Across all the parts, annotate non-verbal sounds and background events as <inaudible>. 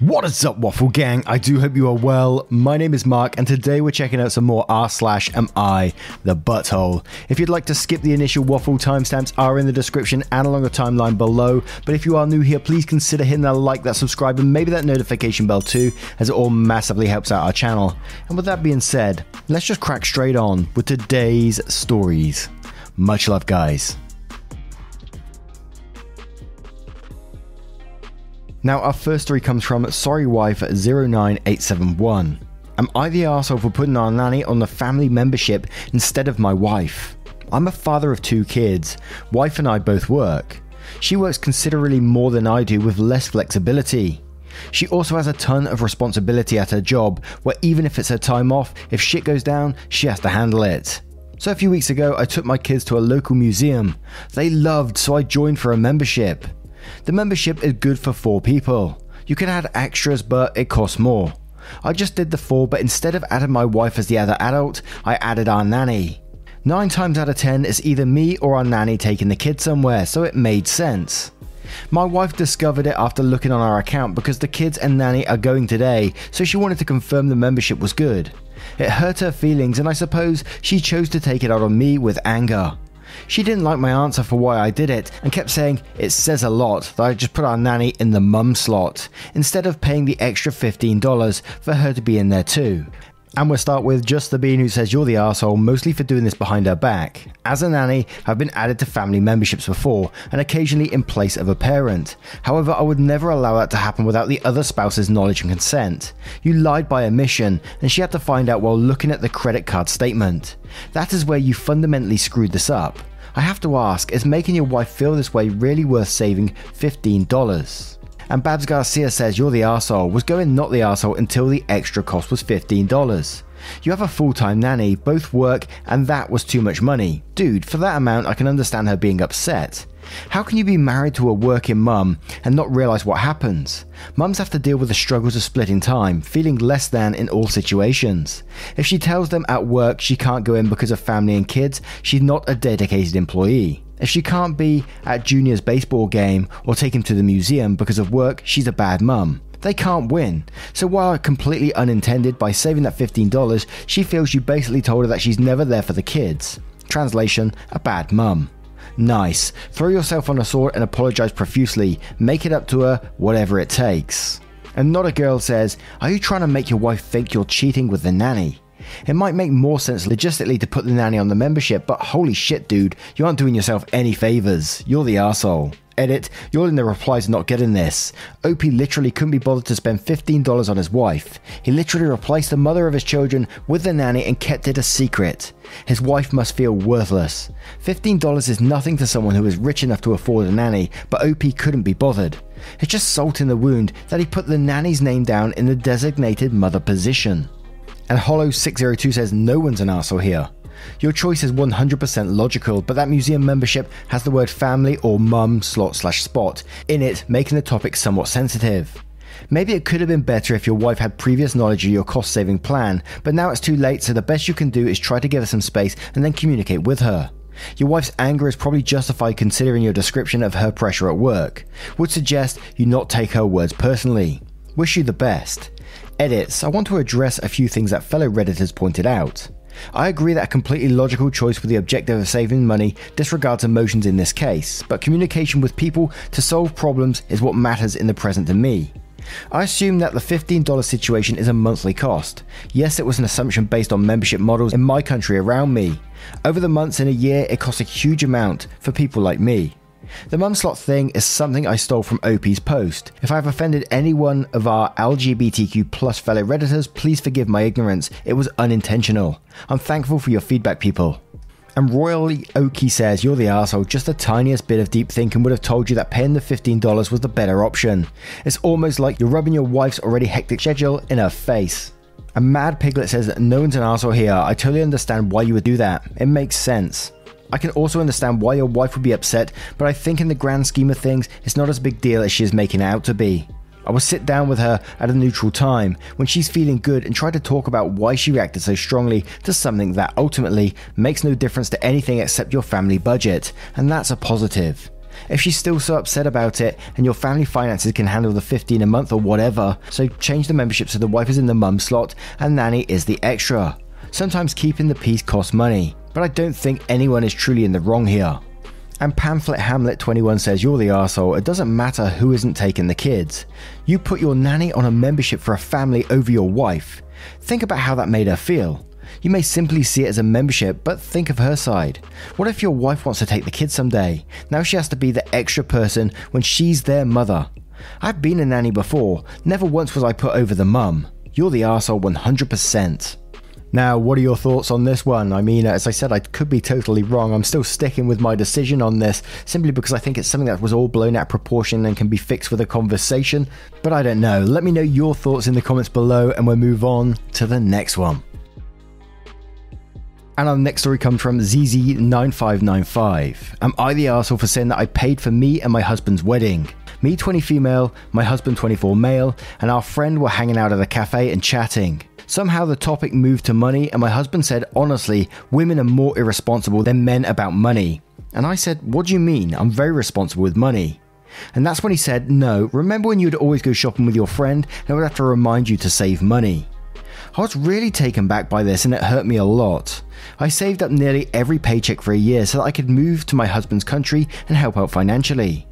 What is up, Waffle Gang? I do hope you are well. My name is Mark, and today we're checking out some more r slash am I the butthole. If you'd like to skip the initial waffle, timestamps are in the description and along the timeline below. But if you are new here, please consider hitting that like, that subscribe, and maybe that notification bell too, as it all massively helps out our channel. And with that being said, let's just crack straight on with today's stories. Much love, guys. Now, our first story comes from Sorry SorryWife09871. Am I the arsehole for putting our nanny on the family membership instead of my wife? I'm a father of two kids. Wife and I both work. She works considerably more than I do with less flexibility. She also has a ton of responsibility at her job, where even if it's her time off, if shit goes down, she has to handle it. So a few weeks ago, I took my kids to a local museum. They loved, so I joined for a membership. The membership is good for four people. You can add extras, but it costs more. I just did the four, but instead of adding my wife as the other adult, I added our nanny. Nine times out of ten, it's either me or our nanny taking the kids somewhere, so it made sense. My wife discovered it after looking on our account because the kids and nanny are going today, so she wanted to confirm the membership was good. It hurt her feelings, and I suppose she chose to take it out on me with anger. She didn't like my answer for why I did it and kept saying it says a lot that I just put our nanny in the mum slot instead of paying the extra $15 for her to be in there too. And we'll start with Just the Bean, who says you're the asshole, mostly for doing this behind her back. As a nanny, I've been added to family memberships before, and occasionally in place of a parent. However, I would never allow that to happen without the other spouse's knowledge and consent. You lied by omission, and she had to find out while looking at the credit card statement. That is where you fundamentally screwed this up. I have to ask, is making your wife feel this way really worth saving $15? And Babs Garcia says you're the arsehole, was going not the arsehole until the extra cost was $15. You have a full time nanny, both work, and that was too much money. Dude, for that amount, I can understand her being upset. How can you be married to a working mum and not realise what happens? Mums have to deal with the struggles of splitting time, feeling less than in all situations. If she tells them at work she can't go in because of family and kids, she's not a dedicated employee. If she can't be at Junior's baseball game or take him to the museum because of work, she's a bad mum. They can't win. So while completely unintended by saving that $15, she feels you basically told her that she's never there for the kids. Translation, a bad mum. Nice. Throw yourself on a sword and apologize profusely. Make it up to her, whatever it takes. And not a girl says, Are you trying to make your wife think you're cheating with the nanny? It might make more sense logistically to put the nanny on the membership, but holy shit, dude, you aren't doing yourself any favors. You're the asshole. Edit, you're in the replies not getting this. OP literally couldn't be bothered to spend $15 on his wife. He literally replaced the mother of his children with the nanny and kept it a secret. His wife must feel worthless. $15 is nothing to someone who is rich enough to afford a nanny, but OP couldn't be bothered. It's just salt in the wound that he put the nanny's name down in the designated mother position. And Hollow602 says no one's an asshole here. Your choice is 100% logical, but that museum membership has the word family or mum slot slash spot in it, making the topic somewhat sensitive. Maybe it could have been better if your wife had previous knowledge of your cost saving plan, but now it's too late, so the best you can do is try to give her some space and then communicate with her. Your wife's anger is probably justified considering your description of her pressure at work. Would suggest you not take her words personally. Wish you the best. Edits. I want to address a few things that fellow Redditors pointed out. I agree that a completely logical choice with the objective of saving money disregards emotions in this case, but communication with people to solve problems is what matters in the present to me. I assume that the $15 situation is a monthly cost. Yes, it was an assumption based on membership models in my country around me. Over the months in a year, it costs a huge amount for people like me. The mum slot thing is something I stole from OP's post. If I've offended any one of our LGBTQ plus fellow Redditors, please forgive my ignorance. It was unintentional. I'm thankful for your feedback, people. And Royally Oki says, You're the asshole. Just the tiniest bit of deep thinking would have told you that paying the $15 was the better option. It's almost like you're rubbing your wife's already hectic schedule in her face. A Mad Piglet says, No one's an asshole here. I totally understand why you would do that. It makes sense. I can also understand why your wife would be upset, but I think in the grand scheme of things, it's not as big a deal as she is making it out to be. I will sit down with her at a neutral time when she's feeling good and try to talk about why she reacted so strongly to something that ultimately makes no difference to anything except your family budget, and that's a positive. If she's still so upset about it and your family finances can handle the 15 a month or whatever, so change the membership so the wife is in the mum slot and nanny is the extra. Sometimes keeping the peace costs money, but I don't think anyone is truly in the wrong here. And Pamphlet Hamlet 21 says, You're the asshole. It doesn't matter who isn't taking the kids. You put your nanny on a membership for a family over your wife. Think about how that made her feel. You may simply see it as a membership, but think of her side. What if your wife wants to take the kids someday? Now she has to be the extra person when she's their mother. I've been a nanny before, never once was I put over the mum. You're the asshole 100%. Now, what are your thoughts on this one? I mean, as I said, I could be totally wrong. I'm still sticking with my decision on this simply because I think it's something that was all blown out of proportion and can be fixed with a conversation. But I don't know. Let me know your thoughts in the comments below and we'll move on to the next one. And our next story comes from ZZ9595. Am I the asshole for saying that I paid for me and my husband's wedding? Me 20 female, my husband 24 male, and our friend were hanging out at a cafe and chatting. Somehow the topic moved to money, and my husband said, honestly, women are more irresponsible than men about money. And I said, What do you mean? I'm very responsible with money. And that's when he said, No, remember when you'd always go shopping with your friend and I would have to remind you to save money? I was really taken back by this and it hurt me a lot. I saved up nearly every paycheck for a year so that I could move to my husband's country and help out financially.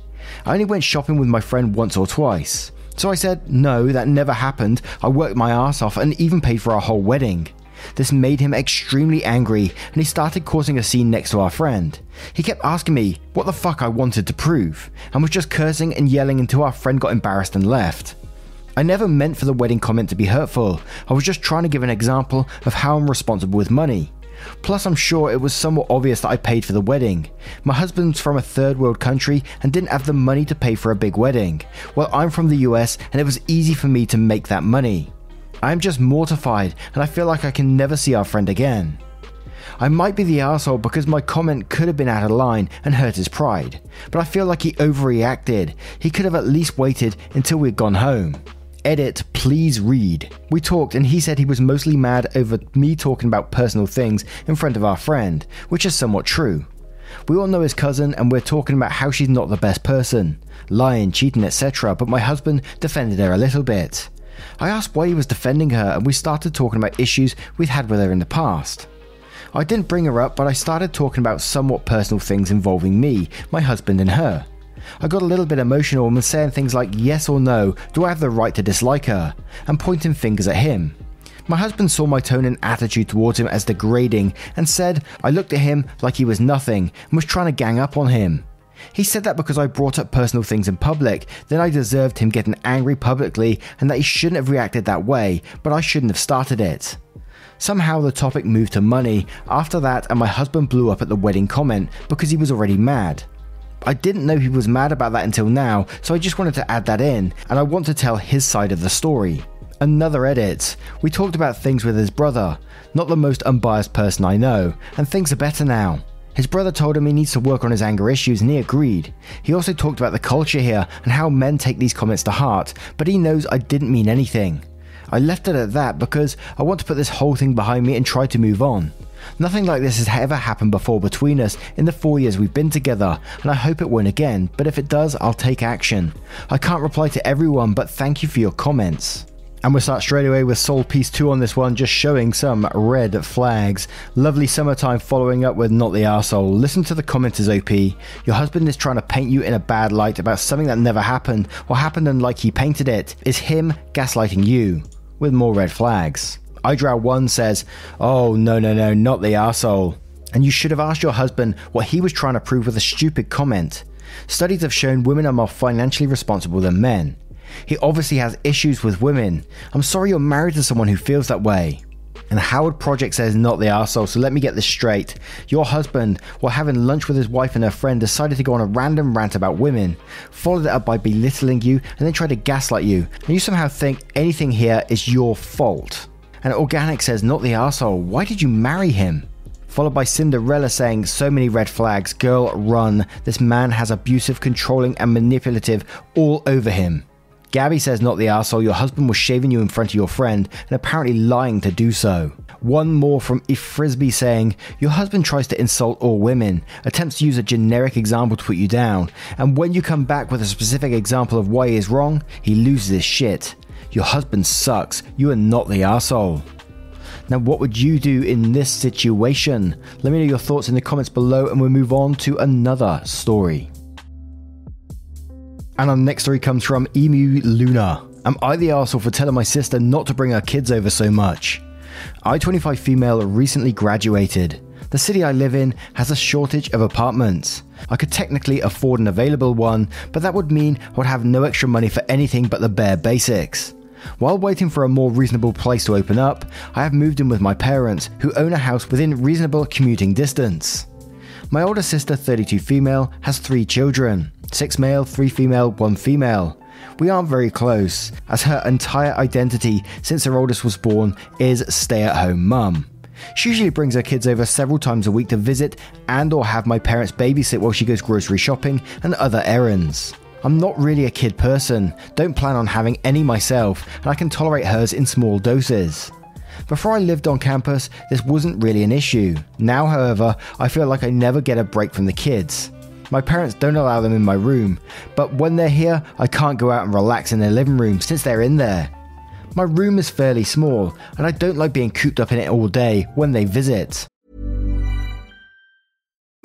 I only went shopping with my friend once or twice. So I said, no, that never happened. I worked my ass off and even paid for our whole wedding. This made him extremely angry and he started causing a scene next to our friend. He kept asking me what the fuck I wanted to prove and was just cursing and yelling until our friend got embarrassed and left. I never meant for the wedding comment to be hurtful, I was just trying to give an example of how I'm responsible with money. Plus, I'm sure it was somewhat obvious that I paid for the wedding. My husband's from a third world country and didn't have the money to pay for a big wedding, while I'm from the US and it was easy for me to make that money. I'm just mortified and I feel like I can never see our friend again. I might be the asshole because my comment could have been out of line and hurt his pride, but I feel like he overreacted. He could have at least waited until we'd gone home. Edit, please read. We talked, and he said he was mostly mad over me talking about personal things in front of our friend, which is somewhat true. We all know his cousin, and we're talking about how she's not the best person, lying, cheating, etc., but my husband defended her a little bit. I asked why he was defending her, and we started talking about issues we'd had with her in the past. I didn't bring her up, but I started talking about somewhat personal things involving me, my husband, and her. I got a little bit emotional and was saying things like yes or no, do I have the right to dislike her? And pointing fingers at him. My husband saw my tone and attitude towards him as degrading and said I looked at him like he was nothing and was trying to gang up on him. He said that because I brought up personal things in public, then I deserved him getting angry publicly and that he shouldn't have reacted that way, but I shouldn't have started it. Somehow the topic moved to money after that, and my husband blew up at the wedding comment because he was already mad. I didn't know he was mad about that until now, so I just wanted to add that in, and I want to tell his side of the story. Another edit. We talked about things with his brother, not the most unbiased person I know, and things are better now. His brother told him he needs to work on his anger issues and he agreed. He also talked about the culture here and how men take these comments to heart, but he knows I didn't mean anything. I left it at that because I want to put this whole thing behind me and try to move on. Nothing like this has ever happened before between us in the four years we've been together, and I hope it won't again, but if it does, I'll take action. I can't reply to everyone, but thank you for your comments. And we'll start straight away with Soul Piece 2 on this one, just showing some red flags. Lovely summertime following up with Not the Arsehole. Listen to the commenters, OP. Your husband is trying to paint you in a bad light about something that never happened, or happened and like he painted it. Is him gaslighting you? With more red flags. Idrow1 says, Oh, no, no, no, not the asshole. And you should have asked your husband what he was trying to prove with a stupid comment. Studies have shown women are more financially responsible than men. He obviously has issues with women. I'm sorry you're married to someone who feels that way. And Howard Project says not the arsehole, so let me get this straight. Your husband, while having lunch with his wife and her friend, decided to go on a random rant about women, followed it up by belittling you, and then tried to gaslight you. And you somehow think anything here is your fault. And Organic says, not the asshole. Why did you marry him? Followed by Cinderella saying, So many red flags, girl, run. This man has abusive, controlling, and manipulative all over him. Gabby says, Not the asshole, your husband was shaving you in front of your friend and apparently lying to do so. One more from If Frisbee saying, Your husband tries to insult all women, attempts to use a generic example to put you down, and when you come back with a specific example of why he is wrong, he loses his shit. Your husband sucks, you are not the asshole. Now, what would you do in this situation? Let me know your thoughts in the comments below, and we'll move on to another story. And our next story comes from Emu Luna. Am I the asshole for telling my sister not to bring her kids over so much? I 25 female recently graduated. The city I live in has a shortage of apartments. I could technically afford an available one, but that would mean I would have no extra money for anything but the bare basics. While waiting for a more reasonable place to open up, I have moved in with my parents, who own a house within reasonable commuting distance. My older sister, 32 female, has three children 6 male, 3 female, 1 female. We aren't very close, as her entire identity since her oldest was born is stay at home mum. She usually brings her kids over several times a week to visit and or have my parents babysit while she goes grocery shopping and other errands. I'm not really a kid person, don't plan on having any myself, and I can tolerate hers in small doses. Before I lived on campus, this wasn't really an issue. Now, however, I feel like I never get a break from the kids. My parents don't allow them in my room, but when they're here, I can't go out and relax in their living room since they're in there. My room is fairly small, and I don't like being cooped up in it all day when they visit.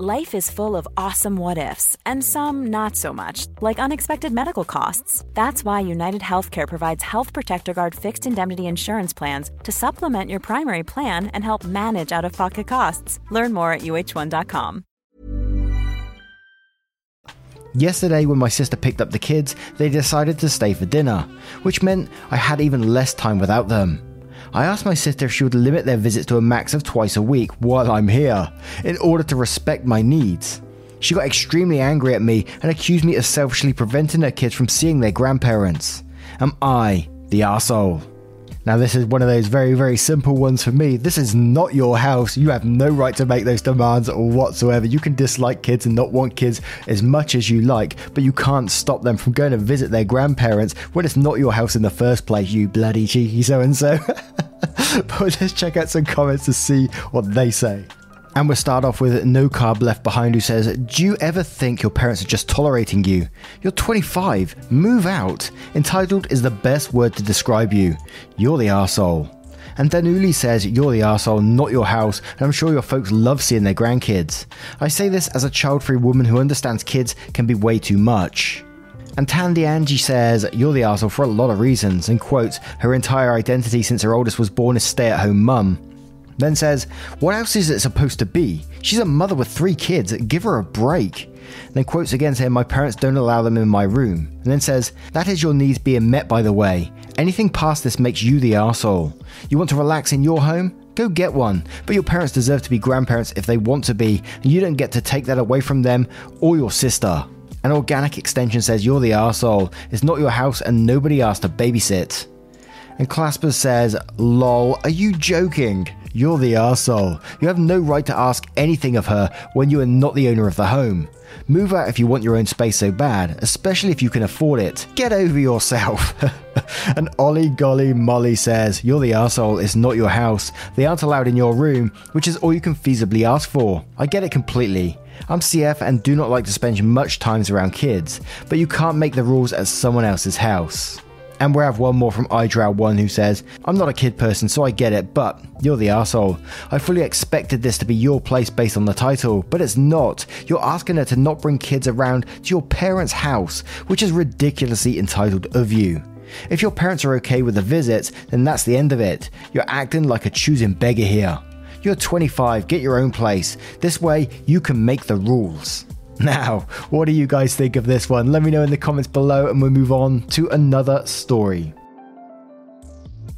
Life is full of awesome what ifs, and some not so much, like unexpected medical costs. That's why United Healthcare provides Health Protector Guard fixed indemnity insurance plans to supplement your primary plan and help manage out of pocket costs. Learn more at uh1.com. Yesterday, when my sister picked up the kids, they decided to stay for dinner, which meant I had even less time without them. I asked my sister if she would limit their visits to a max of twice a week while I'm here, in order to respect my needs. She got extremely angry at me and accused me of selfishly preventing her kids from seeing their grandparents. Am I the asshole? Now, this is one of those very, very simple ones for me. This is not your house. You have no right to make those demands whatsoever. You can dislike kids and not want kids as much as you like, but you can't stop them from going to visit their grandparents when it's not your house in the first place, you bloody cheeky so and so. But let's check out some comments to see what they say. And we'll start off with No Carb Left Behind, who says, Do you ever think your parents are just tolerating you? You're 25, move out. Entitled is the best word to describe you. You're the arsehole. And Danuli says, You're the arsehole, not your house, and I'm sure your folks love seeing their grandkids. I say this as a child free woman who understands kids can be way too much. And Tandy Angie says, You're the arsehole for a lot of reasons, and quotes, Her entire identity since her oldest was born is stay at home mum. Then says, What else is it supposed to be? She's a mother with three kids, give her a break. Then quotes again saying, My parents don't allow them in my room. And then says, That is your needs being met, by the way. Anything past this makes you the arsehole. You want to relax in your home? Go get one. But your parents deserve to be grandparents if they want to be, and you don't get to take that away from them or your sister. An organic extension says, You're the arsehole. It's not your house, and nobody asked to babysit. And Clasper says, lol, are you joking? You're the arsehole. You have no right to ask anything of her when you are not the owner of the home. Move out if you want your own space so bad, especially if you can afford it. Get over yourself. <laughs> and Ollie Golly Molly says, You're the arsehole, it's not your house. They aren't allowed in your room, which is all you can feasibly ask for. I get it completely. I'm CF and do not like to spend much times around kids, but you can't make the rules at someone else's house. And we have one more from iDrow1 who says, I'm not a kid person, so I get it, but you're the asshole. I fully expected this to be your place based on the title, but it's not. You're asking her to not bring kids around to your parents' house, which is ridiculously entitled of you. If your parents are okay with the visits, then that's the end of it. You're acting like a choosing beggar here. You're 25, get your own place. This way, you can make the rules. Now, what do you guys think of this one? Let me know in the comments below and we'll move on to another story.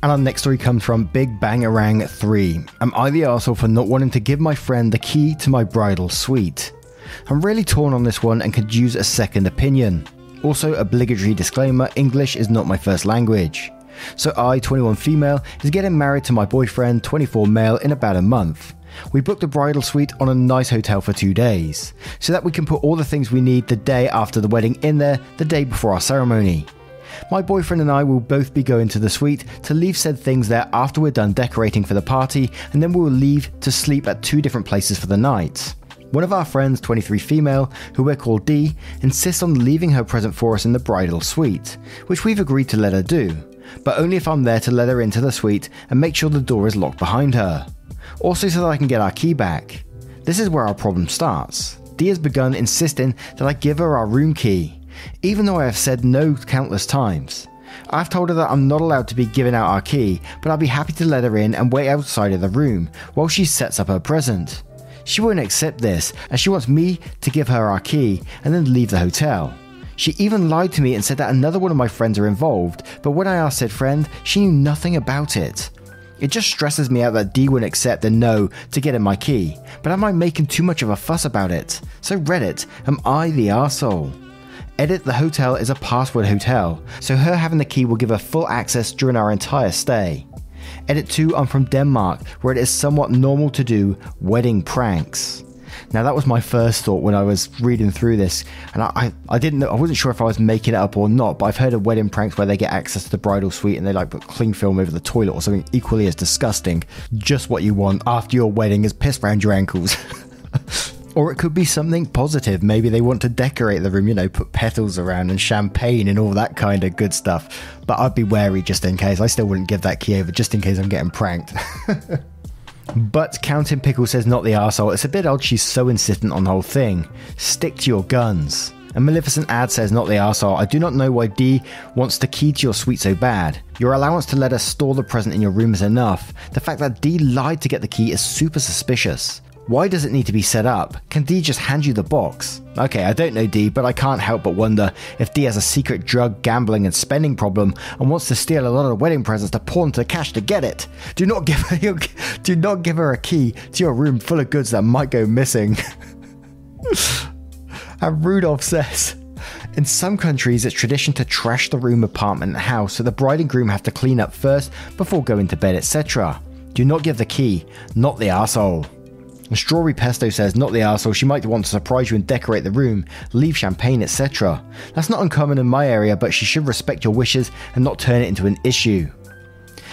And our next story comes from Big Bangarang 3. Am I the arsehole for not wanting to give my friend the key to my bridal suite? I'm really torn on this one and could use a second opinion. Also, obligatory disclaimer English is not my first language. So, I, 21 female, is getting married to my boyfriend, 24 male, in about a month. We booked a bridal suite on a nice hotel for two days, so that we can put all the things we need the day after the wedding in there the day before our ceremony. My boyfriend and I will both be going to the suite to leave said things there after we're done decorating for the party, and then we will leave to sleep at two different places for the night. One of our friends, 23 female, who we're called D, insists on leaving her present for us in the bridal suite, which we've agreed to let her do, but only if I'm there to let her into the suite and make sure the door is locked behind her. Also, so that I can get our key back. This is where our problem starts. D has begun insisting that I give her our room key, even though I have said no countless times. I've told her that I'm not allowed to be giving out our key, but I'll be happy to let her in and wait outside of the room while she sets up her present. She won't accept this, as she wants me to give her our key and then leave the hotel. She even lied to me and said that another one of my friends are involved, but when I asked said friend, she knew nothing about it. It just stresses me out that D wouldn't accept the no to get in my key, but am I making too much of a fuss about it? So Reddit, am I the arsehole? Edit the hotel is a password hotel, so her having the key will give her full access during our entire stay. Edit 2, I'm from Denmark, where it is somewhat normal to do wedding pranks. Now that was my first thought when I was reading through this, and I, I, I, didn't I wasn't sure if I was making it up or not, but I've heard of wedding pranks where they get access to the bridal suite and they like put cling film over the toilet or something equally as disgusting. Just what you want after your wedding is piss around your ankles. <laughs> Or it could be something positive. Maybe they want to decorate the room, you know, put petals around and champagne and all that kind of good stuff. But I'd be wary just in case. I still wouldn't give that key over just in case I'm getting pranked. <laughs> but Counting Pickle says not the arsehole. It's a bit odd she's so insistent on the whole thing. Stick to your guns. And Maleficent ad says, not the arsehole. I do not know why D wants the key to your suite so bad. Your allowance to let us store the present in your room is enough. The fact that D lied to get the key is super suspicious. Why does it need to be set up? Can D just hand you the box? Okay, I don't know D, but I can't help but wonder if D has a secret drug, gambling, and spending problem and wants to steal a lot of wedding presents to pawn to cash to get it. Do not give her your, do not give her a key to your room full of goods that might go missing. <laughs> and Rudolph says, in some countries, it's tradition to trash the room, apartment, and house, so the bride and groom have to clean up first before going to bed, etc. Do not give the key, not the asshole. Strawberry Pesto says, not the arsehole, she might want to surprise you and decorate the room, leave champagne, etc. That's not uncommon in my area, but she should respect your wishes and not turn it into an issue.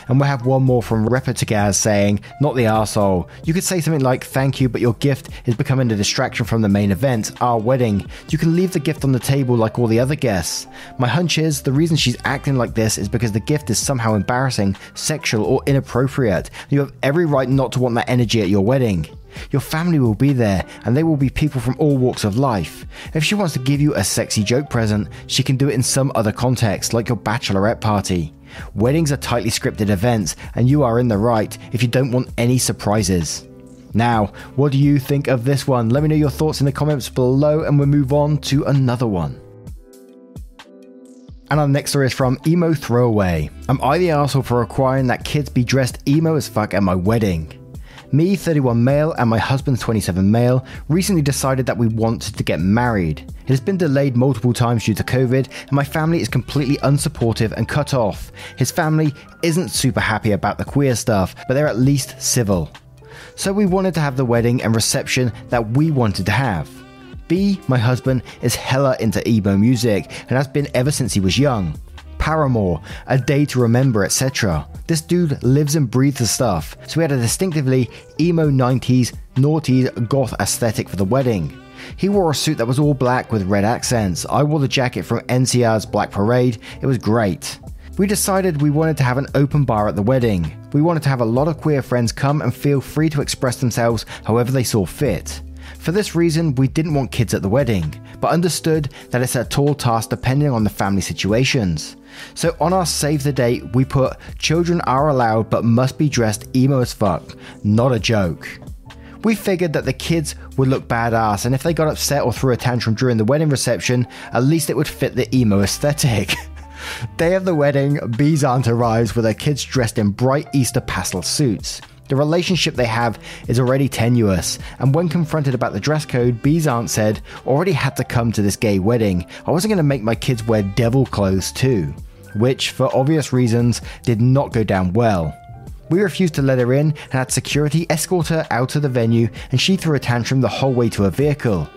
And we have one more from Repetagaz saying, Not the arsehole. You could say something like, Thank you, but your gift is becoming a distraction from the main event, our wedding. You can leave the gift on the table like all the other guests. My hunch is the reason she's acting like this is because the gift is somehow embarrassing, sexual, or inappropriate. You have every right not to want that energy at your wedding. Your family will be there, and they will be people from all walks of life. If she wants to give you a sexy joke present, she can do it in some other context, like your bachelorette party. Weddings are tightly scripted events, and you are in the right if you don't want any surprises. Now, what do you think of this one? Let me know your thoughts in the comments below, and we'll move on to another one. And our next story is from Emo Throwaway. Am I the asshole for requiring that kids be dressed emo as fuck at my wedding? Me, 31 male, and my husband, 27 male, recently decided that we wanted to get married. It has been delayed multiple times due to COVID, and my family is completely unsupportive and cut off. His family isn't super happy about the queer stuff, but they're at least civil. So we wanted to have the wedding and reception that we wanted to have. B, my husband, is hella into emo music and has been ever since he was young. Paramore, A Day to Remember, etc. This dude lives and breathes the stuff, so we had a distinctively emo 90s, naughty goth aesthetic for the wedding. He wore a suit that was all black with red accents. I wore the jacket from MCR's Black Parade. It was great. We decided we wanted to have an open bar at the wedding. We wanted to have a lot of queer friends come and feel free to express themselves however they saw fit. For this reason, we didn't want kids at the wedding, but understood that it's a tall task depending on the family situations. So on our save the date, we put children are allowed but must be dressed emo as fuck. Not a joke. We figured that the kids would look badass, and if they got upset or threw a tantrum during the wedding reception, at least it would fit the emo aesthetic. <laughs> Day of the wedding, B's aunt arrives with her kids dressed in bright Easter pastel suits. The relationship they have is already tenuous, and when confronted about the dress code, B's aunt said, Already had to come to this gay wedding. I wasn't going to make my kids wear devil clothes too. Which, for obvious reasons, did not go down well. We refused to let her in and had security escort her out of the venue, and she threw a tantrum the whole way to her vehicle.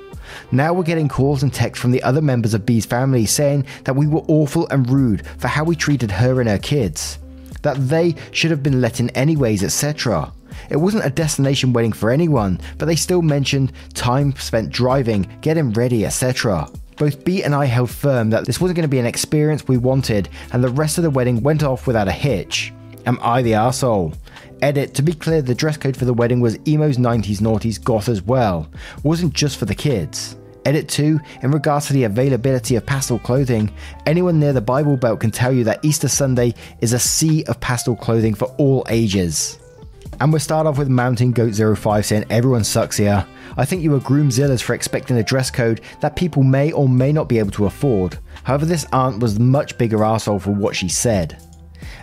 Now we're getting calls and texts from the other members of B's family saying that we were awful and rude for how we treated her and her kids, that they should have been let in anyways, etc. It wasn't a destination wedding for anyone, but they still mentioned time spent driving, getting ready, etc. Both B and I held firm that this wasn't going to be an experience we wanted, and the rest of the wedding went off without a hitch. Am I the asshole? Edit, to be clear, the dress code for the wedding was emos, 90s, noughties, goth as well. Wasn't just for the kids. Edit 2, in regards to the availability of pastel clothing, anyone near the Bible Belt can tell you that Easter Sunday is a sea of pastel clothing for all ages. And we'll start off with Mountain Goat 05 saying everyone sucks here. I think you were groomzillas for expecting a dress code that people may or may not be able to afford. However, this aunt was much bigger asshole for what she said.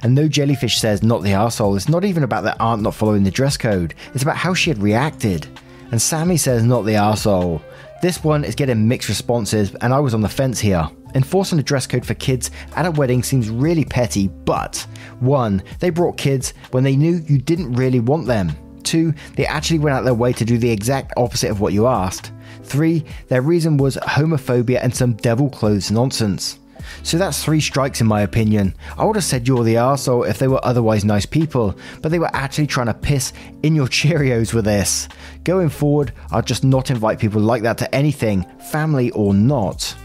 And no jellyfish says not the asshole. It's not even about the aunt not following the dress code. It's about how she had reacted. And Sammy says not the asshole. This one is getting mixed responses, and I was on the fence here. Enforcing a dress code for kids at a wedding seems really petty, but 1. They brought kids when they knew you didn't really want them. 2. They actually went out their way to do the exact opposite of what you asked. 3. Their reason was homophobia and some devil clothes nonsense. So that's three strikes in my opinion. I would have said you're the arsehole if they were otherwise nice people, but they were actually trying to piss in your <laughs> Cheerios with this. Going forward, I'll just not invite people like that to anything, family or not.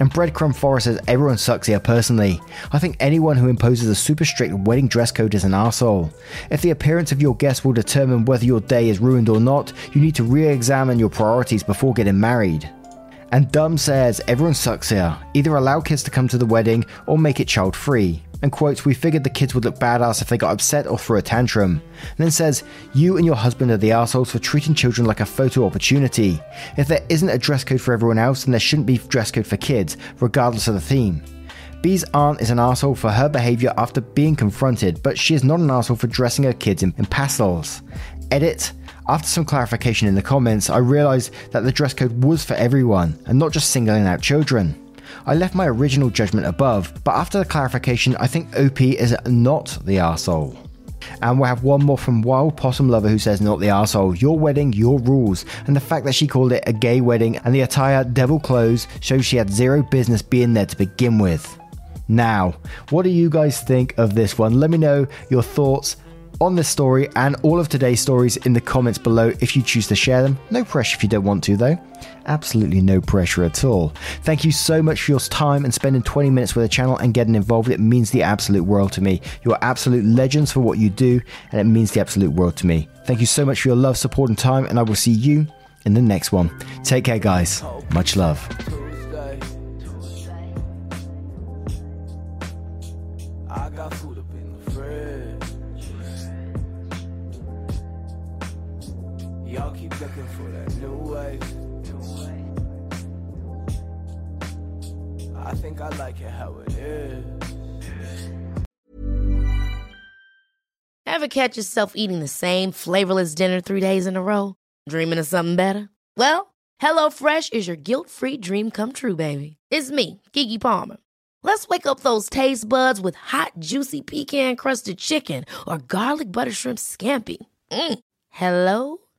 And Breadcrumb Forest says everyone sucks here personally. I think anyone who imposes a super strict wedding dress code is an asshole. If the appearance of your guests will determine whether your day is ruined or not, you need to re examine your priorities before getting married. And Dumb says, everyone sucks here. Either allow kids to come to the wedding or make it child free. And quotes, we figured the kids would look badass if they got upset or threw a tantrum. And then says, you and your husband are the assholes for treating children like a photo opportunity. If there isn't a dress code for everyone else, then there shouldn't be dress code for kids, regardless of the theme. B's aunt is an asshole for her behavior after being confronted, but she is not an asshole for dressing her kids in, in pastels. Edit, after some clarification in the comments, I realised that the dress code was for everyone and not just singling out children. I left my original judgment above, but after the clarification, I think OP is not the arsehole. And we have one more from Wild Possum Lover who says, Not the arsehole, your wedding, your rules. And the fact that she called it a gay wedding and the attire devil clothes shows she had zero business being there to begin with. Now, what do you guys think of this one? Let me know your thoughts on this story and all of today's stories in the comments below if you choose to share them. No pressure if you don't want to, though. Absolutely no pressure at all. Thank you so much for your time and spending 20 minutes with the channel and getting involved. It means the absolute world to me. You are absolute legends for what you do, and it means the absolute world to me. Thank you so much for your love, support, and time, and I will see you in the next one. Take care, guys. Much love. Looking for that new wave. I think I like it how it is. Ever catch yourself eating the same flavorless dinner three days in a row? Dreaming of something better? Well, HelloFresh is your guilt free dream come true, baby. It's me, Keke Palmer. Let's wake up those taste buds with hot, juicy pecan crusted chicken or garlic butter shrimp scampi. Mm. Hello